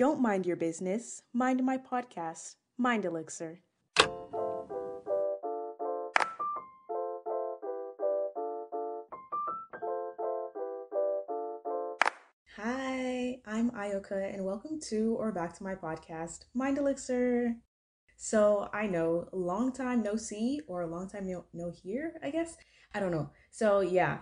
Don't mind your business, mind my podcast, Mind Elixir. Hi, I'm Ayoka, and welcome to or back to my podcast, Mind Elixir. So I know, long time no see or a long time no, no hear, I guess. I don't know. So yeah,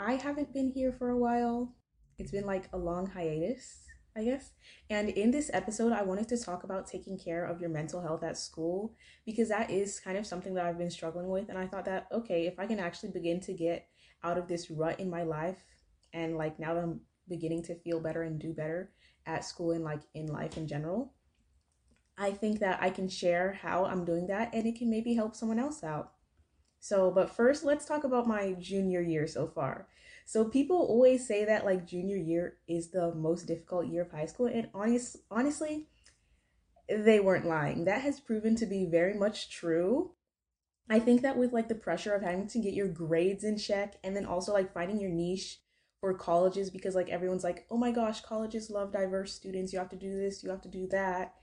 I haven't been here for a while. It's been like a long hiatus, I guess. And in this episode, I wanted to talk about taking care of your mental health at school because that is kind of something that I've been struggling with. And I thought that, okay, if I can actually begin to get out of this rut in my life, and like now that I'm beginning to feel better and do better at school and like in life in general, I think that I can share how I'm doing that and it can maybe help someone else out. So, but first, let's talk about my junior year so far. So, people always say that like junior year is the most difficult year of high school, and honest, honestly, they weren't lying. That has proven to be very much true. I think that with like the pressure of having to get your grades in check and then also like finding your niche for colleges because like everyone's like, oh my gosh, colleges love diverse students. You have to do this, you have to do that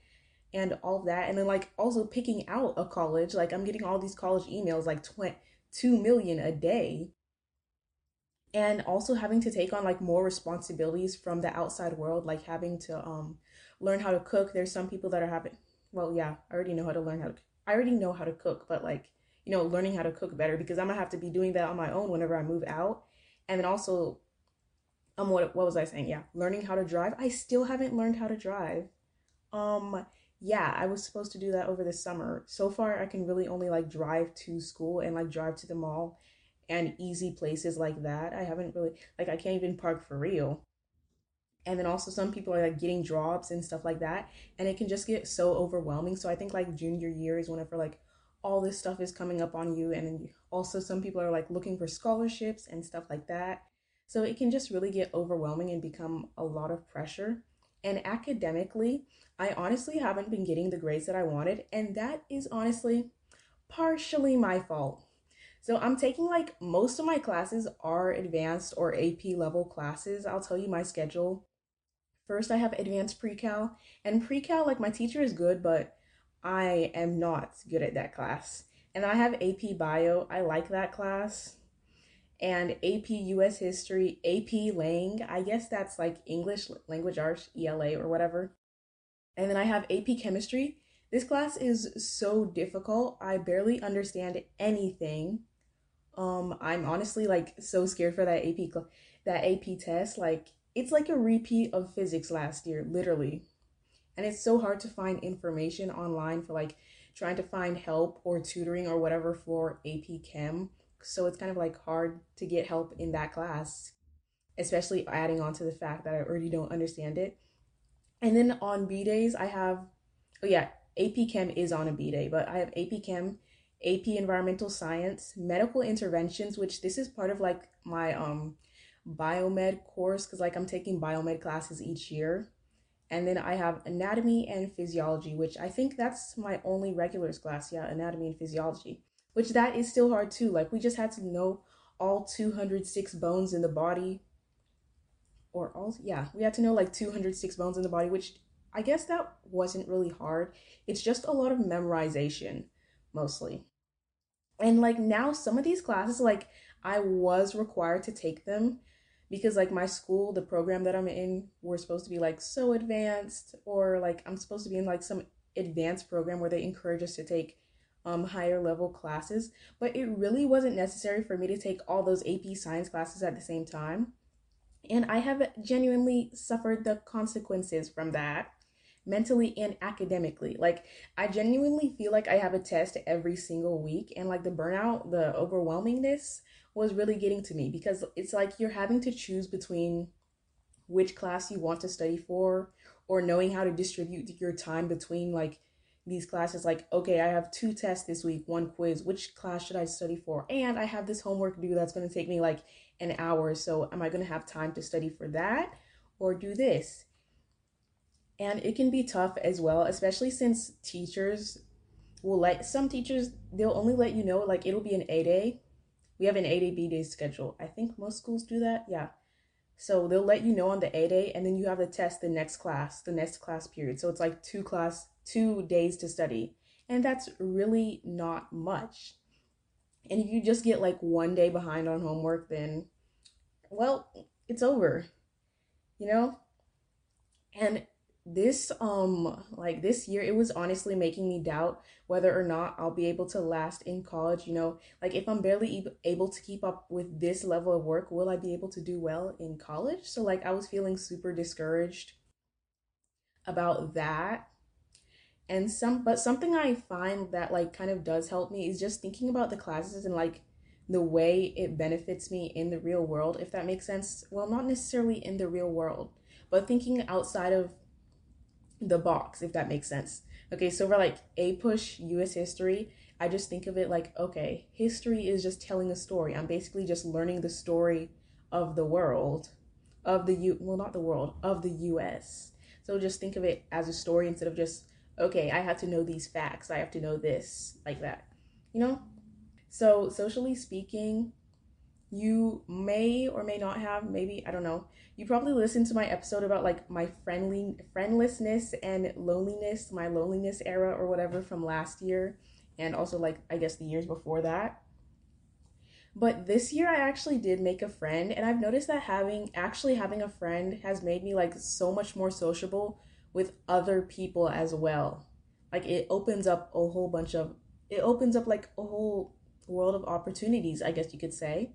and all that. And then like also picking out a college like i'm getting all these college emails like 20, 2 million a day. And also having to take on like more responsibilities from the outside world like having to um learn how to cook. There's some people that are having well yeah i already know how to learn how to i already know how to cook but like you know learning how to cook better because i'm gonna have to be doing that on my own whenever i move out. And then also um what what was i saying? Yeah learning how to drive. I still haven't learned how to drive. Um yeah, I was supposed to do that over the summer. So far, I can really only like drive to school and like drive to the mall and easy places like that. I haven't really, like, I can't even park for real. And then also, some people are like getting jobs and stuff like that. And it can just get so overwhelming. So I think like junior year is whenever like all this stuff is coming up on you. And also, some people are like looking for scholarships and stuff like that. So it can just really get overwhelming and become a lot of pressure. And academically, I honestly haven't been getting the grades that I wanted, and that is honestly partially my fault. So I'm taking like most of my classes are advanced or AP level classes. I'll tell you my schedule. First, I have advanced pre-cal, and pre-cal like my teacher is good, but I am not good at that class. And I have AP bio. I like that class and AP US History, AP Lang. I guess that's like English Language Arts, ELA or whatever. And then I have AP Chemistry. This class is so difficult. I barely understand anything. Um I'm honestly like so scared for that AP cl- that AP test. Like it's like a repeat of physics last year, literally. And it's so hard to find information online for like trying to find help or tutoring or whatever for AP Chem so it's kind of like hard to get help in that class, especially adding on to the fact that I already don't understand it. And then on B days, I have, oh yeah, AP Chem is on a B day, but I have AP Chem, AP Environmental Science, Medical Interventions, which this is part of like my um biomed course because like I'm taking biomed classes each year. And then I have anatomy and physiology, which I think that's my only regulars class. Yeah, anatomy and physiology which that is still hard too. Like we just had to know all 206 bones in the body or all yeah, we had to know like 206 bones in the body, which I guess that wasn't really hard. It's just a lot of memorization mostly. And like now some of these classes like I was required to take them because like my school, the program that I'm in, we're supposed to be like so advanced or like I'm supposed to be in like some advanced program where they encourage us to take um, higher level classes, but it really wasn't necessary for me to take all those AP science classes at the same time. And I have genuinely suffered the consequences from that mentally and academically. Like, I genuinely feel like I have a test every single week, and like the burnout, the overwhelmingness was really getting to me because it's like you're having to choose between which class you want to study for or knowing how to distribute your time between like these classes like okay i have two tests this week one quiz which class should i study for? And i have this homework due that's going to take me like an hour so am i going to have time to study for that or do this? And it can be tough as well especially since teachers will let some teachers they'll only let you know like it'll be an a day. We have an a day b day schedule. I think most schools do that yeah. So they'll let you know on the A day, and then you have the test the next class, the next class period. So it's like two class, two days to study. And that's really not much. And if you just get like one day behind on homework, then, well, it's over, you know? And this um like this year it was honestly making me doubt whether or not I'll be able to last in college you know like if I'm barely able to keep up with this level of work will I be able to do well in college so like I was feeling super discouraged about that and some but something I find that like kind of does help me is just thinking about the classes and like the way it benefits me in the real world if that makes sense well not necessarily in the real world but thinking outside of the box, if that makes sense. Okay, so for like APUSH US history, I just think of it like, okay, history is just telling a story. I'm basically just learning the story of the world, of the U well not the world, of the US. So just think of it as a story instead of just, okay, I have to know these facts. I have to know this, like that. You know? So socially speaking, you may or may not have, maybe, I don't know, you probably listened to my episode about like my friendly friendlessness and loneliness, my loneliness era or whatever from last year and also like I guess the years before that. But this year I actually did make a friend and I've noticed that having actually having a friend has made me like so much more sociable with other people as well. Like it opens up a whole bunch of it opens up like a whole world of opportunities, I guess you could say.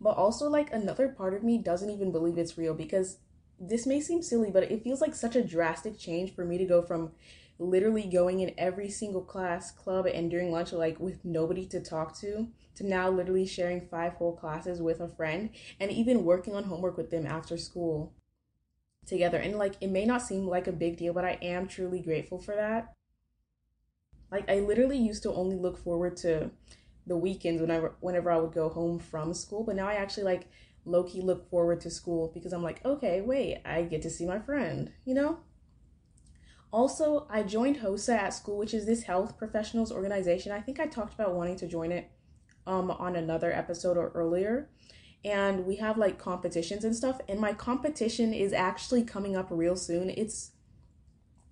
But also, like, another part of me doesn't even believe it's real because this may seem silly, but it feels like such a drastic change for me to go from literally going in every single class, club, and during lunch, like, with nobody to talk to, to now literally sharing five whole classes with a friend and even working on homework with them after school together. And, like, it may not seem like a big deal, but I am truly grateful for that. Like, I literally used to only look forward to the weekends whenever whenever I would go home from school. But now I actually like low key look forward to school because I'm like, okay, wait, I get to see my friend, you know? Also, I joined HOSA at school, which is this health professionals organization. I think I talked about wanting to join it um on another episode or earlier. And we have like competitions and stuff. And my competition is actually coming up real soon. It's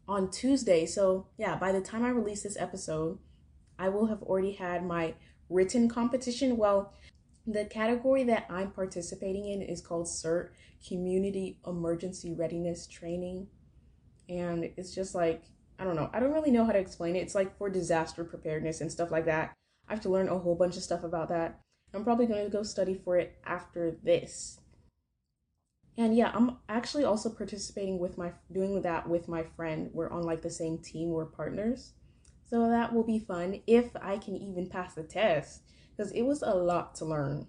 on Tuesday. So, yeah, by the time I release this episode, I will have already had my written competition. Well, the category that I'm participating in is called CERT Community Emergency Readiness Training. And it's just like, I don't know, I don't really know how to explain it. It's like for disaster preparedness and stuff like that. I have to learn a whole bunch of stuff about that. I'm probably going to go study for it after this. And yeah, I'm actually also participating with my doing that with my friend. We're on like the same team, we're partners. So that will be fun if I can even pass the test because it was a lot to learn.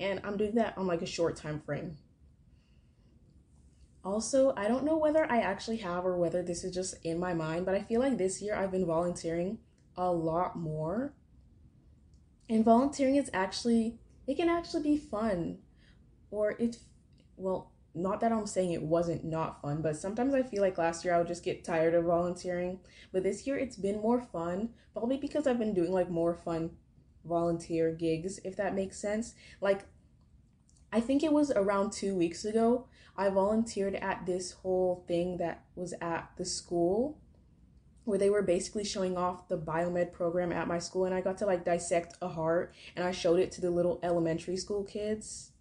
And I'm doing that on like a short time frame. Also, I don't know whether I actually have or whether this is just in my mind, but I feel like this year I've been volunteering a lot more. And volunteering is actually, it can actually be fun. Or it, well, not that I'm saying it wasn't not fun, but sometimes I feel like last year I would just get tired of volunteering. But this year it's been more fun, probably because I've been doing like more fun volunteer gigs, if that makes sense. Like, I think it was around two weeks ago, I volunteered at this whole thing that was at the school where they were basically showing off the biomed program at my school and I got to like dissect a heart and I showed it to the little elementary school kids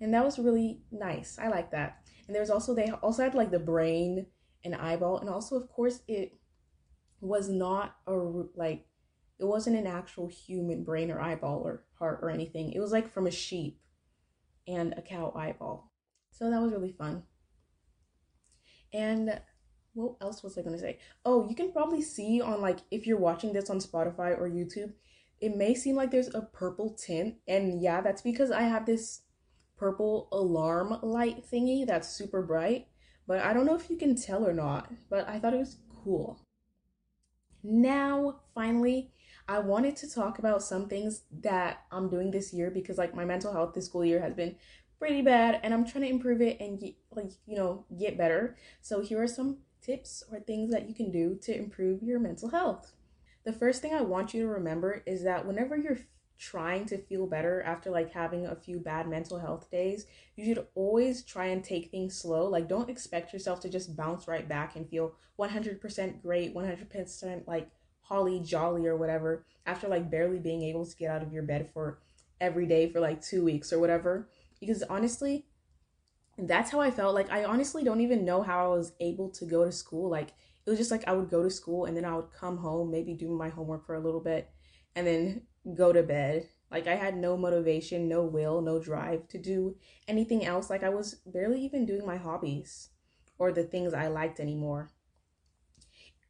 and that was really nice. I like that. And there's also they also had like the brain and eyeball, and also of course it was not a like it wasn't an actual human brain or eyeball or heart or anything. It was like from a sheep and a cow eyeball. So that was really fun. And what else was I gonna say? Oh, you can probably see on like if you're watching this on Spotify or YouTube, it may seem like there's a purple tint, and yeah, that's because I have this purple alarm light thingy that's super bright, but I don't know if you can tell or not, but I thought it was cool. Now, finally, I wanted to talk about some things that I'm doing this year because like my mental health this school year has been pretty bad and I'm trying to improve it and get, like, you know, get better. So here are some tips or things that you can do to improve your mental health. The first thing I want you to remember is that whenever you're trying to feel better after like having a few bad mental health days, you should always try and take things slow. Like don't expect yourself to just bounce right back and feel 100% great, 100% like holly jolly or whatever after like barely being able to get out of your bed for every day for like 2 weeks or whatever. Because honestly, that's how I felt. Like I honestly don't even know how I was able to go to school. Like it was just like I would go to school and then I would come home, maybe do my homework for a little bit and then go to bed. Like I had no motivation, no will, no drive to do anything else. Like I was barely even doing my hobbies or the things I liked anymore.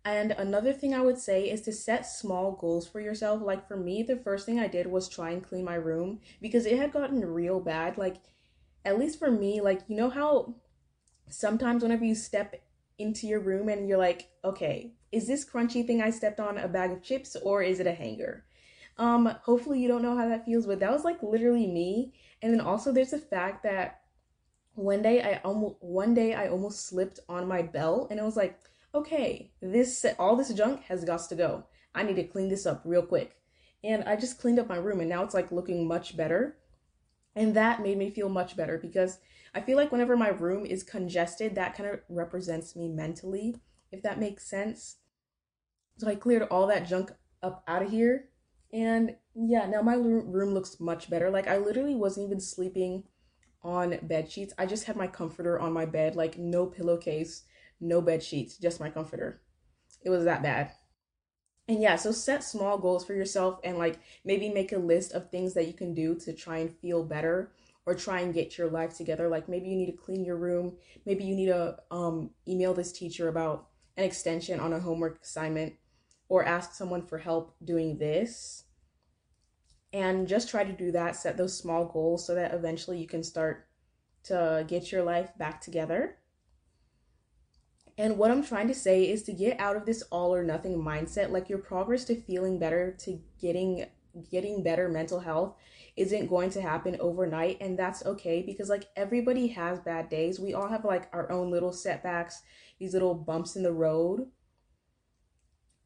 And another thing I would say is to set small goals for yourself. Like for me, the first thing I did was try and clean my room because it had gotten real bad. Like, at least for me, like, you know how sometimes whenever you step into your room and you're like, okay, is this crunchy thing I stepped on a bag of chips or is it a hanger? Um, hopefully you don't know how that feels, but that was like literally me. And then also there's the fact that one day I almost one day I almost slipped on my belt and it was like, okay, this all this junk has got to go. I need to clean this up real quick. And I just cleaned up my room and now it's like looking much better. And that made me feel much better because I feel like whenever my room is congested, that kind of represents me mentally, if that makes sense. So I cleared all that junk up out of here and yeah, now my room looks much better. Like I literally wasn't even sleeping on bed sheets. I just had my comforter on my bed, like no pillowcase, no bed sheets, just my comforter. It was that bad. And yeah, so set small goals for yourself and like maybe make a list of things that you can do to try and feel better or try and get your life together. Like maybe you need to clean your room, maybe you need to um email this teacher about an extension on a homework assignment or ask someone for help doing this. And just try to do that, set those small goals so that eventually you can start to get your life back together. And what I'm trying to say is to get out of this all or nothing mindset, like your progress to feeling better, to getting getting better mental health isn't going to happen overnight and that's okay because like everybody has bad days. We all have like our own little setbacks, these little bumps in the road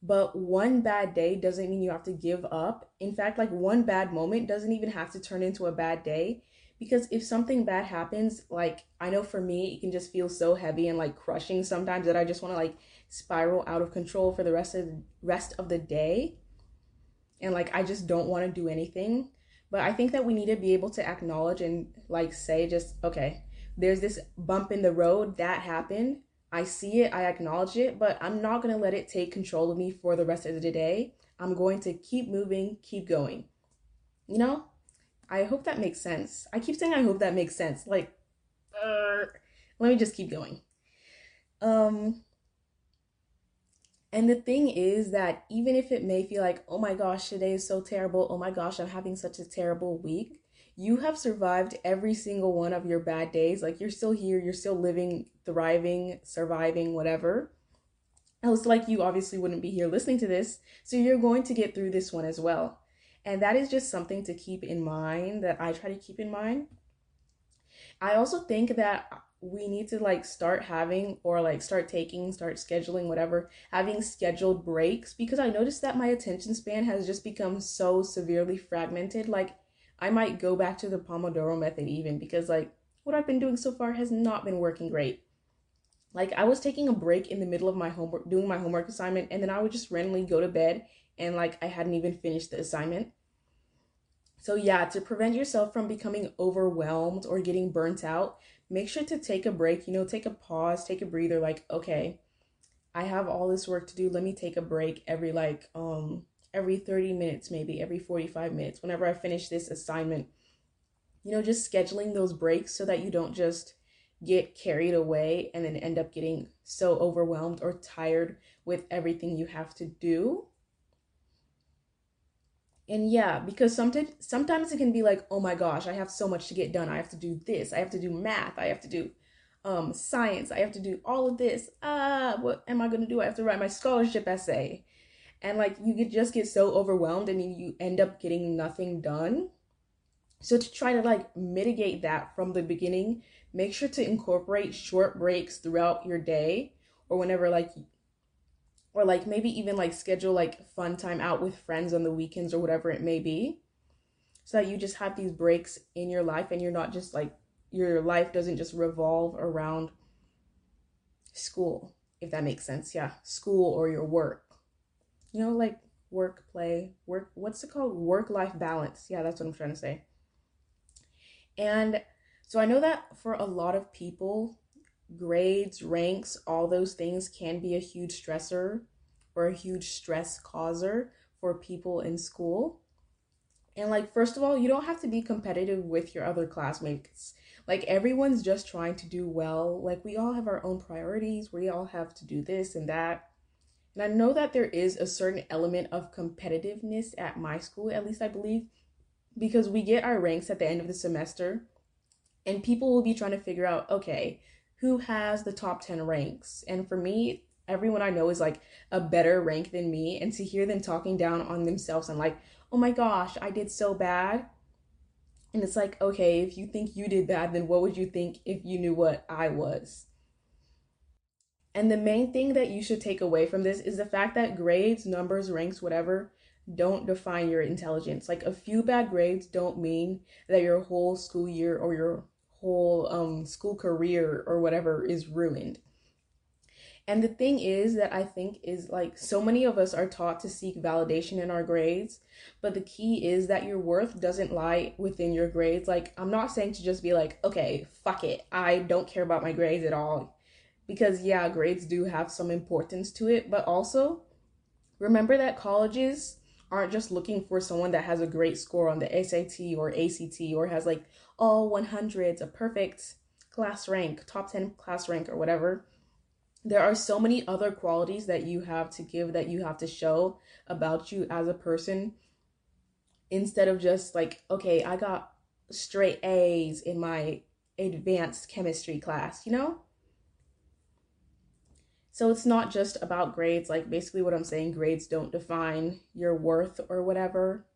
but one bad day doesn't mean you have to give up. In fact, like one bad moment doesn't even have to turn into a bad day. Because if something bad happens, like I know for me, it can just feel so heavy and like crushing sometimes that I just want to like spiral out of control for the rest of the rest of the day. And like I just don't want to do anything. But I think that we need to be able to acknowledge and like say just okay, there's this bump in the road that happened I see it, I acknowledge it, but I'm not going to let it take control of me for the rest of the day. I'm going to keep moving, keep going. You know? I hope that makes sense. I keep saying I hope that makes sense. Like, uh, let me just keep going. Um, and the thing is that even if it may feel like, oh my gosh, today is so terrible, oh my gosh, I'm having such a terrible week, you have survived every single one of your bad days. Like you're still here, you're still living, thriving, surviving, whatever. Else, like you obviously wouldn't be here listening to this. So you're going to get through this one as well. And that is just something to keep in mind that I try to keep in mind. I also think that we need to like start having or like start taking, start scheduling, whatever, having scheduled breaks because I noticed that my attention span has just become so severely fragmented. Like I might go back to the Pomodoro method even because like what I've been doing so far has not been working great. Like I was taking a break in the middle of my homework doing my homework assignment and then I would just randomly go to bed and like I hadn't even finished the assignment. So yeah, to prevent yourself from becoming overwhelmed or getting burnt out, make sure to take a break, you know, take a pause, take a breather like, okay, I have all this work to do. Let me take a break every like um every 30 minutes, maybe every 45 minutes, whenever I finish this assignment. You know, just scheduling those breaks so that you don't just get carried away and then end up getting so overwhelmed or tired with everything you have to do. And yeah, because sometimes sometimes it can be like, "Oh my gosh, I have so much to get done. I have to do this. I have to do math. I have to do um science. I have to do all of this. Ah, what am I going to do? I have to write my scholarship essay and like you could just get so overwhelmed and you end up getting nothing done so to try to like mitigate that from the beginning make sure to incorporate short breaks throughout your day or whenever like or like maybe even like schedule like fun time out with friends on the weekends or whatever it may be so that you just have these breaks in your life and you're not just like your life doesn't just revolve around school, if that makes sense. Yeah, school or your work. You know, like work, play, work, what's it called? Work life balance. Yeah, that's what I'm trying to say. And so I know that for a lot of people, grades, ranks, all those things can be a huge stressor or a huge stress causer for people in school. And like first of all, you don't have to be competitive with your other classmates. Like everyone's just trying to do well. Like we all have our own priorities. We all have to do this and that. And I know that there is a certain element of competitiveness at my school, at least I believe, because we get our ranks at the end of the semester and people will be trying to figure out, okay, who has the top 10 ranks? And for me, everyone I know is like a better rank than me. And to hear them talking down on themselves and like, oh my gosh, I did so bad. And it's like, okay, if you think you did bad, then what would you think if you knew what I was? And the main thing that you should take away from this is the fact that grades, numbers, ranks, whatever, don't define your intelligence. Like a few bad grades don't mean that your whole school year or your whole um, school career or whatever is ruined. And the thing is that I think is like so many of us are taught to seek validation in our grades, but the key is that your worth doesn't lie within your grades. Like, I'm not saying to just be like, okay, fuck it, I don't care about my grades at all. Because, yeah, grades do have some importance to it, but also remember that colleges aren't just looking for someone that has a great score on the SAT or ACT or has like all 100s, a perfect class rank, top 10 class rank, or whatever. There are so many other qualities that you have to give that you have to show about you as a person instead of just like okay i got straight a's in my advanced chemistry class you know so it's not just about grades like basically what i'm saying grades don't define your worth or whatever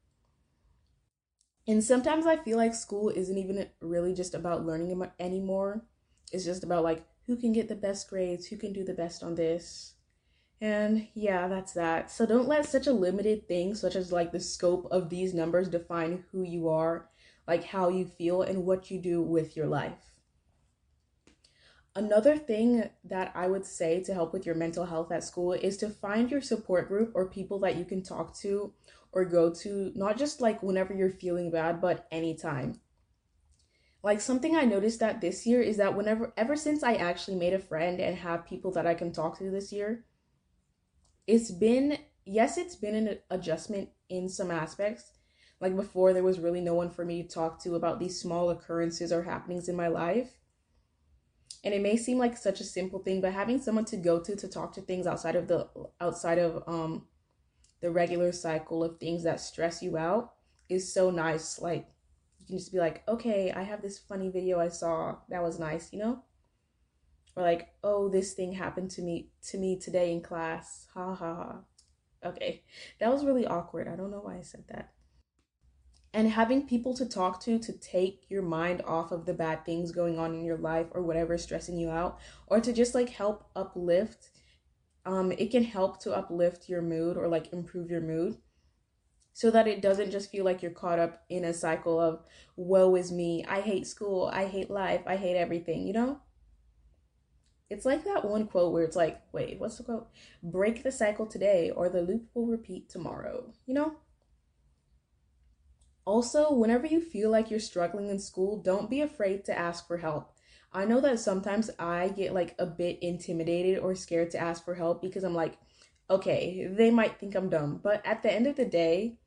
and sometimes i feel like school isn't even really just about learning anymore it's just about like who can get the best grades, who can do the best on this. And yeah, that's that. So don't let such a limited thing, such as like the scope of these numbers, define who you are, like how you feel, and what you do with your life. Another thing that I would say to help with your mental health at school is to find your support group or people that you can talk to or go to, not just like whenever you're feeling bad, but anytime. Like something I noticed that this year is that whenever ever since I actually made a friend and have people that I can talk to this year, it's been yes, it's been an adjustment in some aspects. Like before there was really no one for me to talk to about these small occurrences or happenings in my life. And it may seem like such a simple thing, but having someone to go to to talk to things outside of the outside of um the regular cycle of things that stress you out is so nice. Like you can just be like, okay, I have this funny video I saw that was nice, you know? Or like, oh, this thing happened to me to me today in class. Ha ha ha. Okay. That was really awkward. I don't know why I said that. And having people to talk to to take your mind off of the bad things going on in your life or whatever is stressing you out, or to just like help uplift. Um, it can help to uplift your mood or like improve your mood so that it doesn't just feel like you're caught up in a cycle of woe is me, I hate school, I hate life, I hate everything, you know? It's like that one quote where it's like, wait, what's the quote? Break the cycle today or the loop will repeat tomorrow, you know? Also, whenever you feel like you're struggling in school, don't be afraid to ask for help. I know that sometimes I get like a bit intimidated or scared to ask for help because I'm like, okay, they might think I'm dumb. But at the end of the day,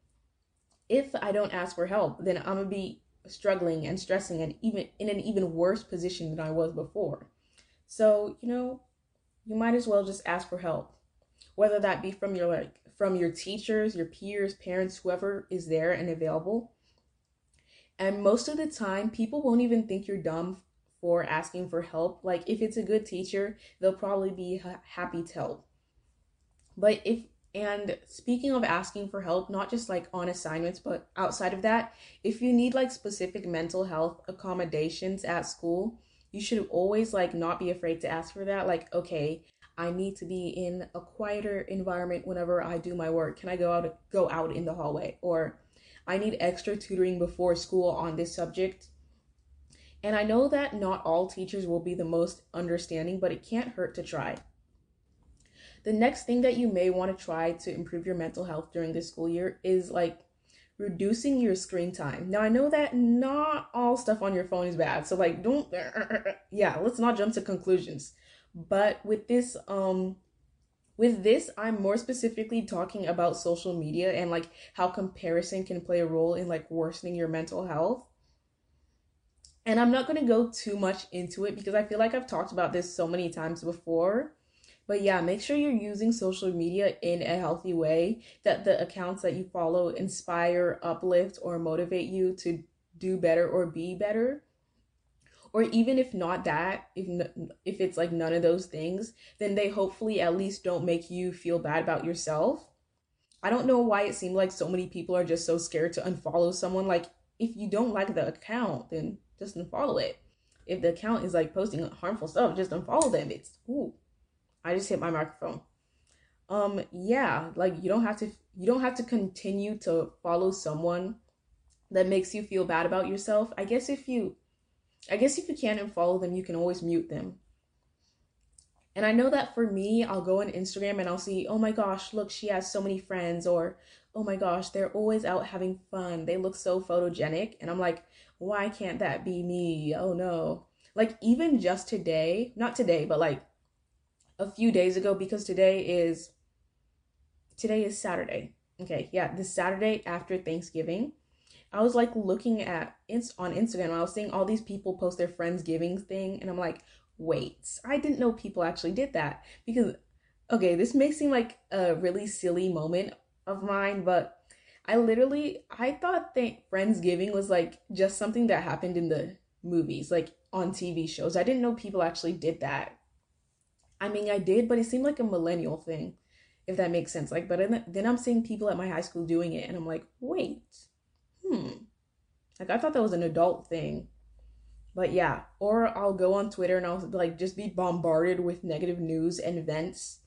if I don't ask for help, then I'm gonna be struggling and stressing and even in an even worse position than I was before. So, you know, you might as well just ask for help. Whether that be from your like from your teachers, your peers, parents, whoever is there and available. And most of the time, people won't even think you're dumb for asking for help. Like if it's a good teacher, they'll probably be ha- happy to help. But if and speaking of asking for help, not just like on assignments, but outside of that, if you need like specific mental health accommodations at school, you should always like not be afraid to ask for that. Like, okay, I need to be in a quieter environment whenever I do my work. Can I go out go out in the hallway? Or I need extra tutoring before school on this subject. And I know that not all teachers will be the most understanding, but it can't hurt to try. The next thing that you may want to try to improve your mental health during this school year is like reducing your screen time. Now I know that not all stuff on your phone is bad. So like don't yeah, let's not jump to conclusions. But with this um with this, I'm more specifically talking about social media and like how comparison can play a role in like worsening your mental health. And I'm not going to go too much into it because I feel like I've talked about this so many times before. But yeah, make sure you're using social media in a healthy way, that the accounts that you follow inspire, uplift, or motivate you to do better or be better. Or even if not that, if if it's like none of those things, then they hopefully at least don't make you feel bad about yourself. I don't know why it seemed like so many people are just so scared to unfollow someone. Like, if you don't like the account, then just unfollow it. If the account is like posting harmful stuff, just unfollow them. It's ooh, I just hit my microphone. Um, yeah, like you don't have to you don't have to continue to follow someone that makes you feel bad about yourself. I guess if you I guess if you can't unfollow them, you can always mute them. And I know that for me, I'll go on Instagram and I'll see, oh my gosh, look, she has so many friends, or oh my gosh, they're always out having fun. They look so photogenic. And I'm like, why can't that be me? Oh no. Like, even just today, not today, but like a few days ago because today is today is Saturday. Okay, yeah, this Saturday after Thanksgiving, I was like looking at it on Instagram. I was seeing all these people post their friendsgiving thing, and I'm like, wait, I didn't know people actually did that because okay, this may seem like a really silly moment of mine, but I literally I thought that friendsgiving was like just something that happened in the movies, like on TV shows. I didn't know people actually did that. I mean, I did, but it seemed like a millennial thing, if that makes sense. Like, but then I'm seeing people at my high school doing it, and I'm like, wait, hmm. Like, I thought that was an adult thing. But yeah, or I'll go on Twitter and I'll like just be bombarded with negative news and events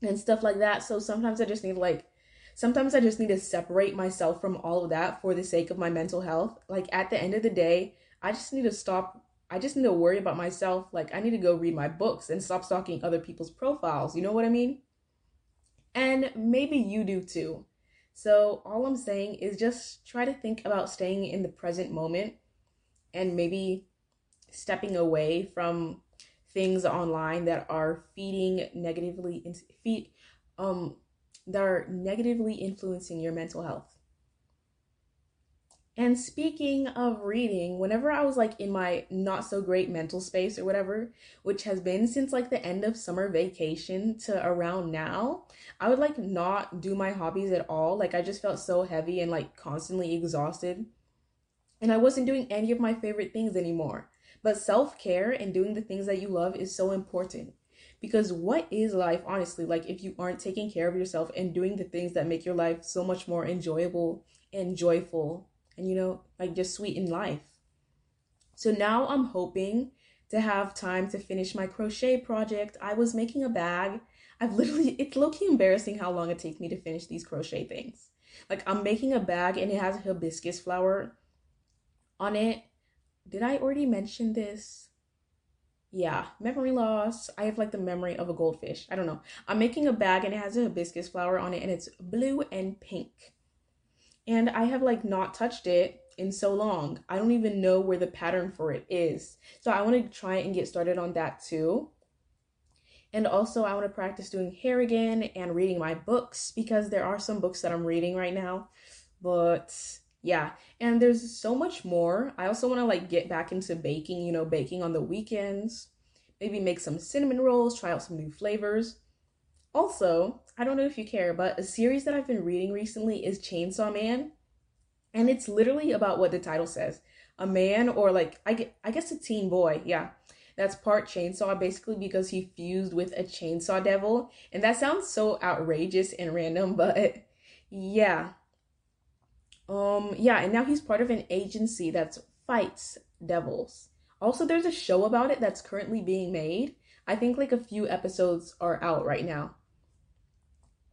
and stuff like that. So sometimes I just need like sometimes I just need to separate myself from all of that for the sake of my mental health. Like at the end of the day, I just need to stop I just need to worry about myself. Like, I need to go read my books and stop stalking other people's profiles. You know what I mean? And maybe you do too. So, all I'm saying is just try to think about staying in the present moment and maybe stepping away from things online that are feeding negatively feed um that are negatively influencing your mental health. And speaking of reading, whenever I was like in my not so great mental space or whatever, which has been since like the end of summer vacation to around now, I would like not do my hobbies at all. Like I just felt so heavy and like constantly exhausted. And I wasn't doing any of my favorite things anymore. But self care and doing the things that you love is so important. Because what is life, honestly, like if you aren't taking care of yourself and doing the things that make your life so much more enjoyable and joyful and you know like just sweeten life. So now i'm hoping to have time to finish my crochet project. I was making a bag. I've literally it's low-key embarrassing how long it takes me to finish these crochet things. Like i'm making a bag and it has a hibiscus flower on it. Did i already mention this? Yeah, memory loss. I have like the memory of a goldfish. I don't know. I'm making a bag and it has a hibiscus flower on it and it's blue and pink and I have like not touched it in so long. I don't even know where the pattern for it is. So I want to try and get started on that too. And also, I want to practice doing hair again and reading my books because there are some books that I'm reading right now. But yeah, and there's so much more. I also want to like get back into baking, you know, baking on the weekends. Maybe make some cinnamon rolls, try out some new flavors. Also, I don't know if you care, but a series that I've been reading recently is Chainsaw Man. And it's literally about what the title says. A man or like I get, I guess a teen boy, yeah. That's part chainsaw basically because he fused with a chainsaw devil. And that sounds so outrageous and random, but yeah. Um yeah, and now he's part of an agency that fights devils. Also there's a show about it that's currently being made. I think like a few episodes are out right now.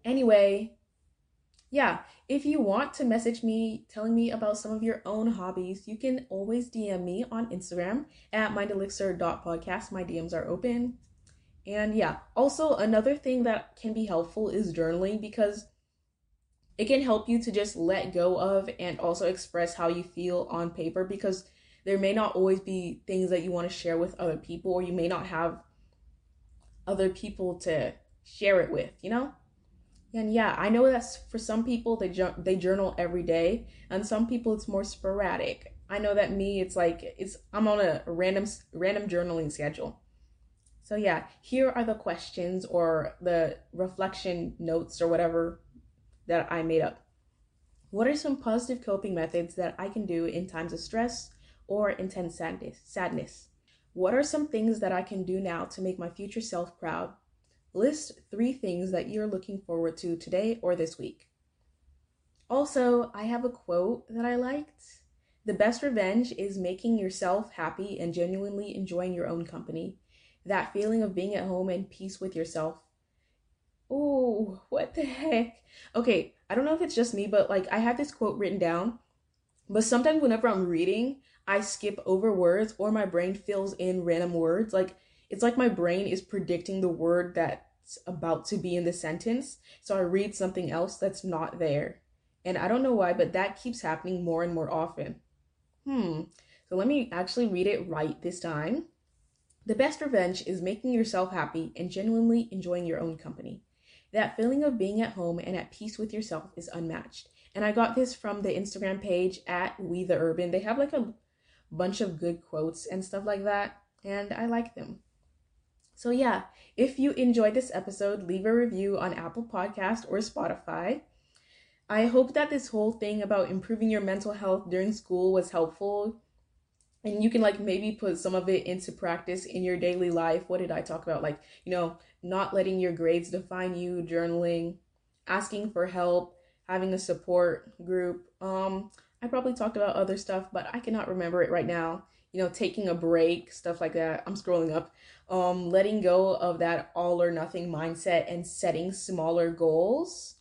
Anyway, yeah, if you want to message me telling me about some of your own hobbies, you can always DM me on Instagram at mindelixir.podcast. My DMs are open. And yeah, also another thing that can be helpful is journaling because it can help you to just let go of and also express how you feel on paper because there may not always be things that you want to share with other people or you may not have other people to share it with, you know? And yeah, I know that's for some people they ju- they journal every day, and some people it's more sporadic. I know that me, it's like it's I'm on a random random journaling schedule. So yeah, here are the questions or the reflection notes or whatever that I made up. What are some positive coping methods that I can do in times of stress or intense sadness? Sadness. What are some things that I can do now to make my future self proud? List three things that you're looking forward to today or this week. Also, I have a quote that I liked. The best revenge is making yourself happy and genuinely enjoying your own company. That feeling of being at home and peace with yourself. Oh, what the heck? Okay, I don't know if it's just me, but like I have this quote written down, but sometimes whenever I'm reading, I skip over words or my brain fills in random words. Like it's like my brain is predicting the word that's about to be in the sentence. So I read something else that's not there. And I don't know why, but that keeps happening more and more often. Hmm. So let me actually read it right this time. The best revenge is making yourself happy and genuinely enjoying your own company. That feeling of being at home and at peace with yourself is unmatched. And I got this from the Instagram page at We the Urban. They have like a bunch of good quotes and stuff like that, and I like them. So, yeah, if you enjoyed this episode, leave a review on Apple Podcast or Spotify. I hope that this whole thing about improving your mental health during school was helpful and you can like maybe put some of it into practice in your daily life. What did I talk about? Like, you know, not letting your grades define you, journaling, asking for help, having a support group. Um I probably talked about other stuff, but I cannot remember it right now you know, taking a break, stuff like that. I'm scrolling up. Um, letting go of that all or nothing mindset and setting smaller goals.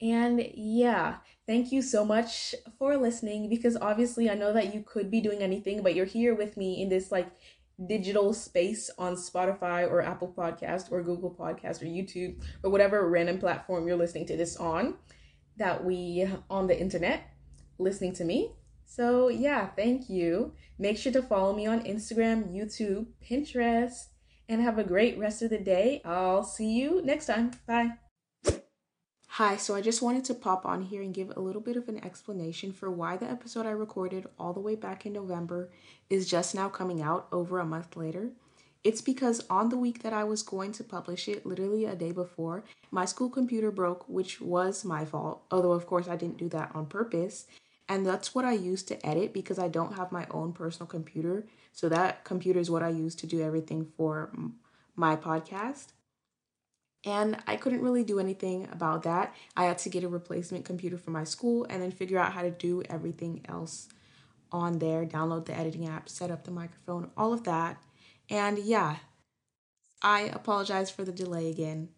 And yeah, thank you so much for listening because obviously I know that you could be doing anything, but you're here with me in this like digital space on Spotify or Apple Podcast or Google Podcast or YouTube or whatever random platform you're listening to this on that we on the internet listening to me. So, yeah, thank you. Make sure to follow me on Instagram, YouTube, Pinterest, and have a great rest of the day. I'll see you next time. Bye. Hi, so I just wanted to pop on here and give a little bit of an explanation for why the episode I recorded all the way back in November is just now coming out over a month later. It's because on the week that I was going to publish it, literally a day before, my school computer broke, which was my fault, although, of course, I didn't do that on purpose. And that's what I use to edit because I don't have my own personal computer. So that computer is what I use to do everything for my podcast. And I couldn't really do anything about that. I had to get a replacement computer for my school and then figure out how to do everything else on there, download the editing app, set up the microphone, all of that. And yeah, I apologize for the delay again.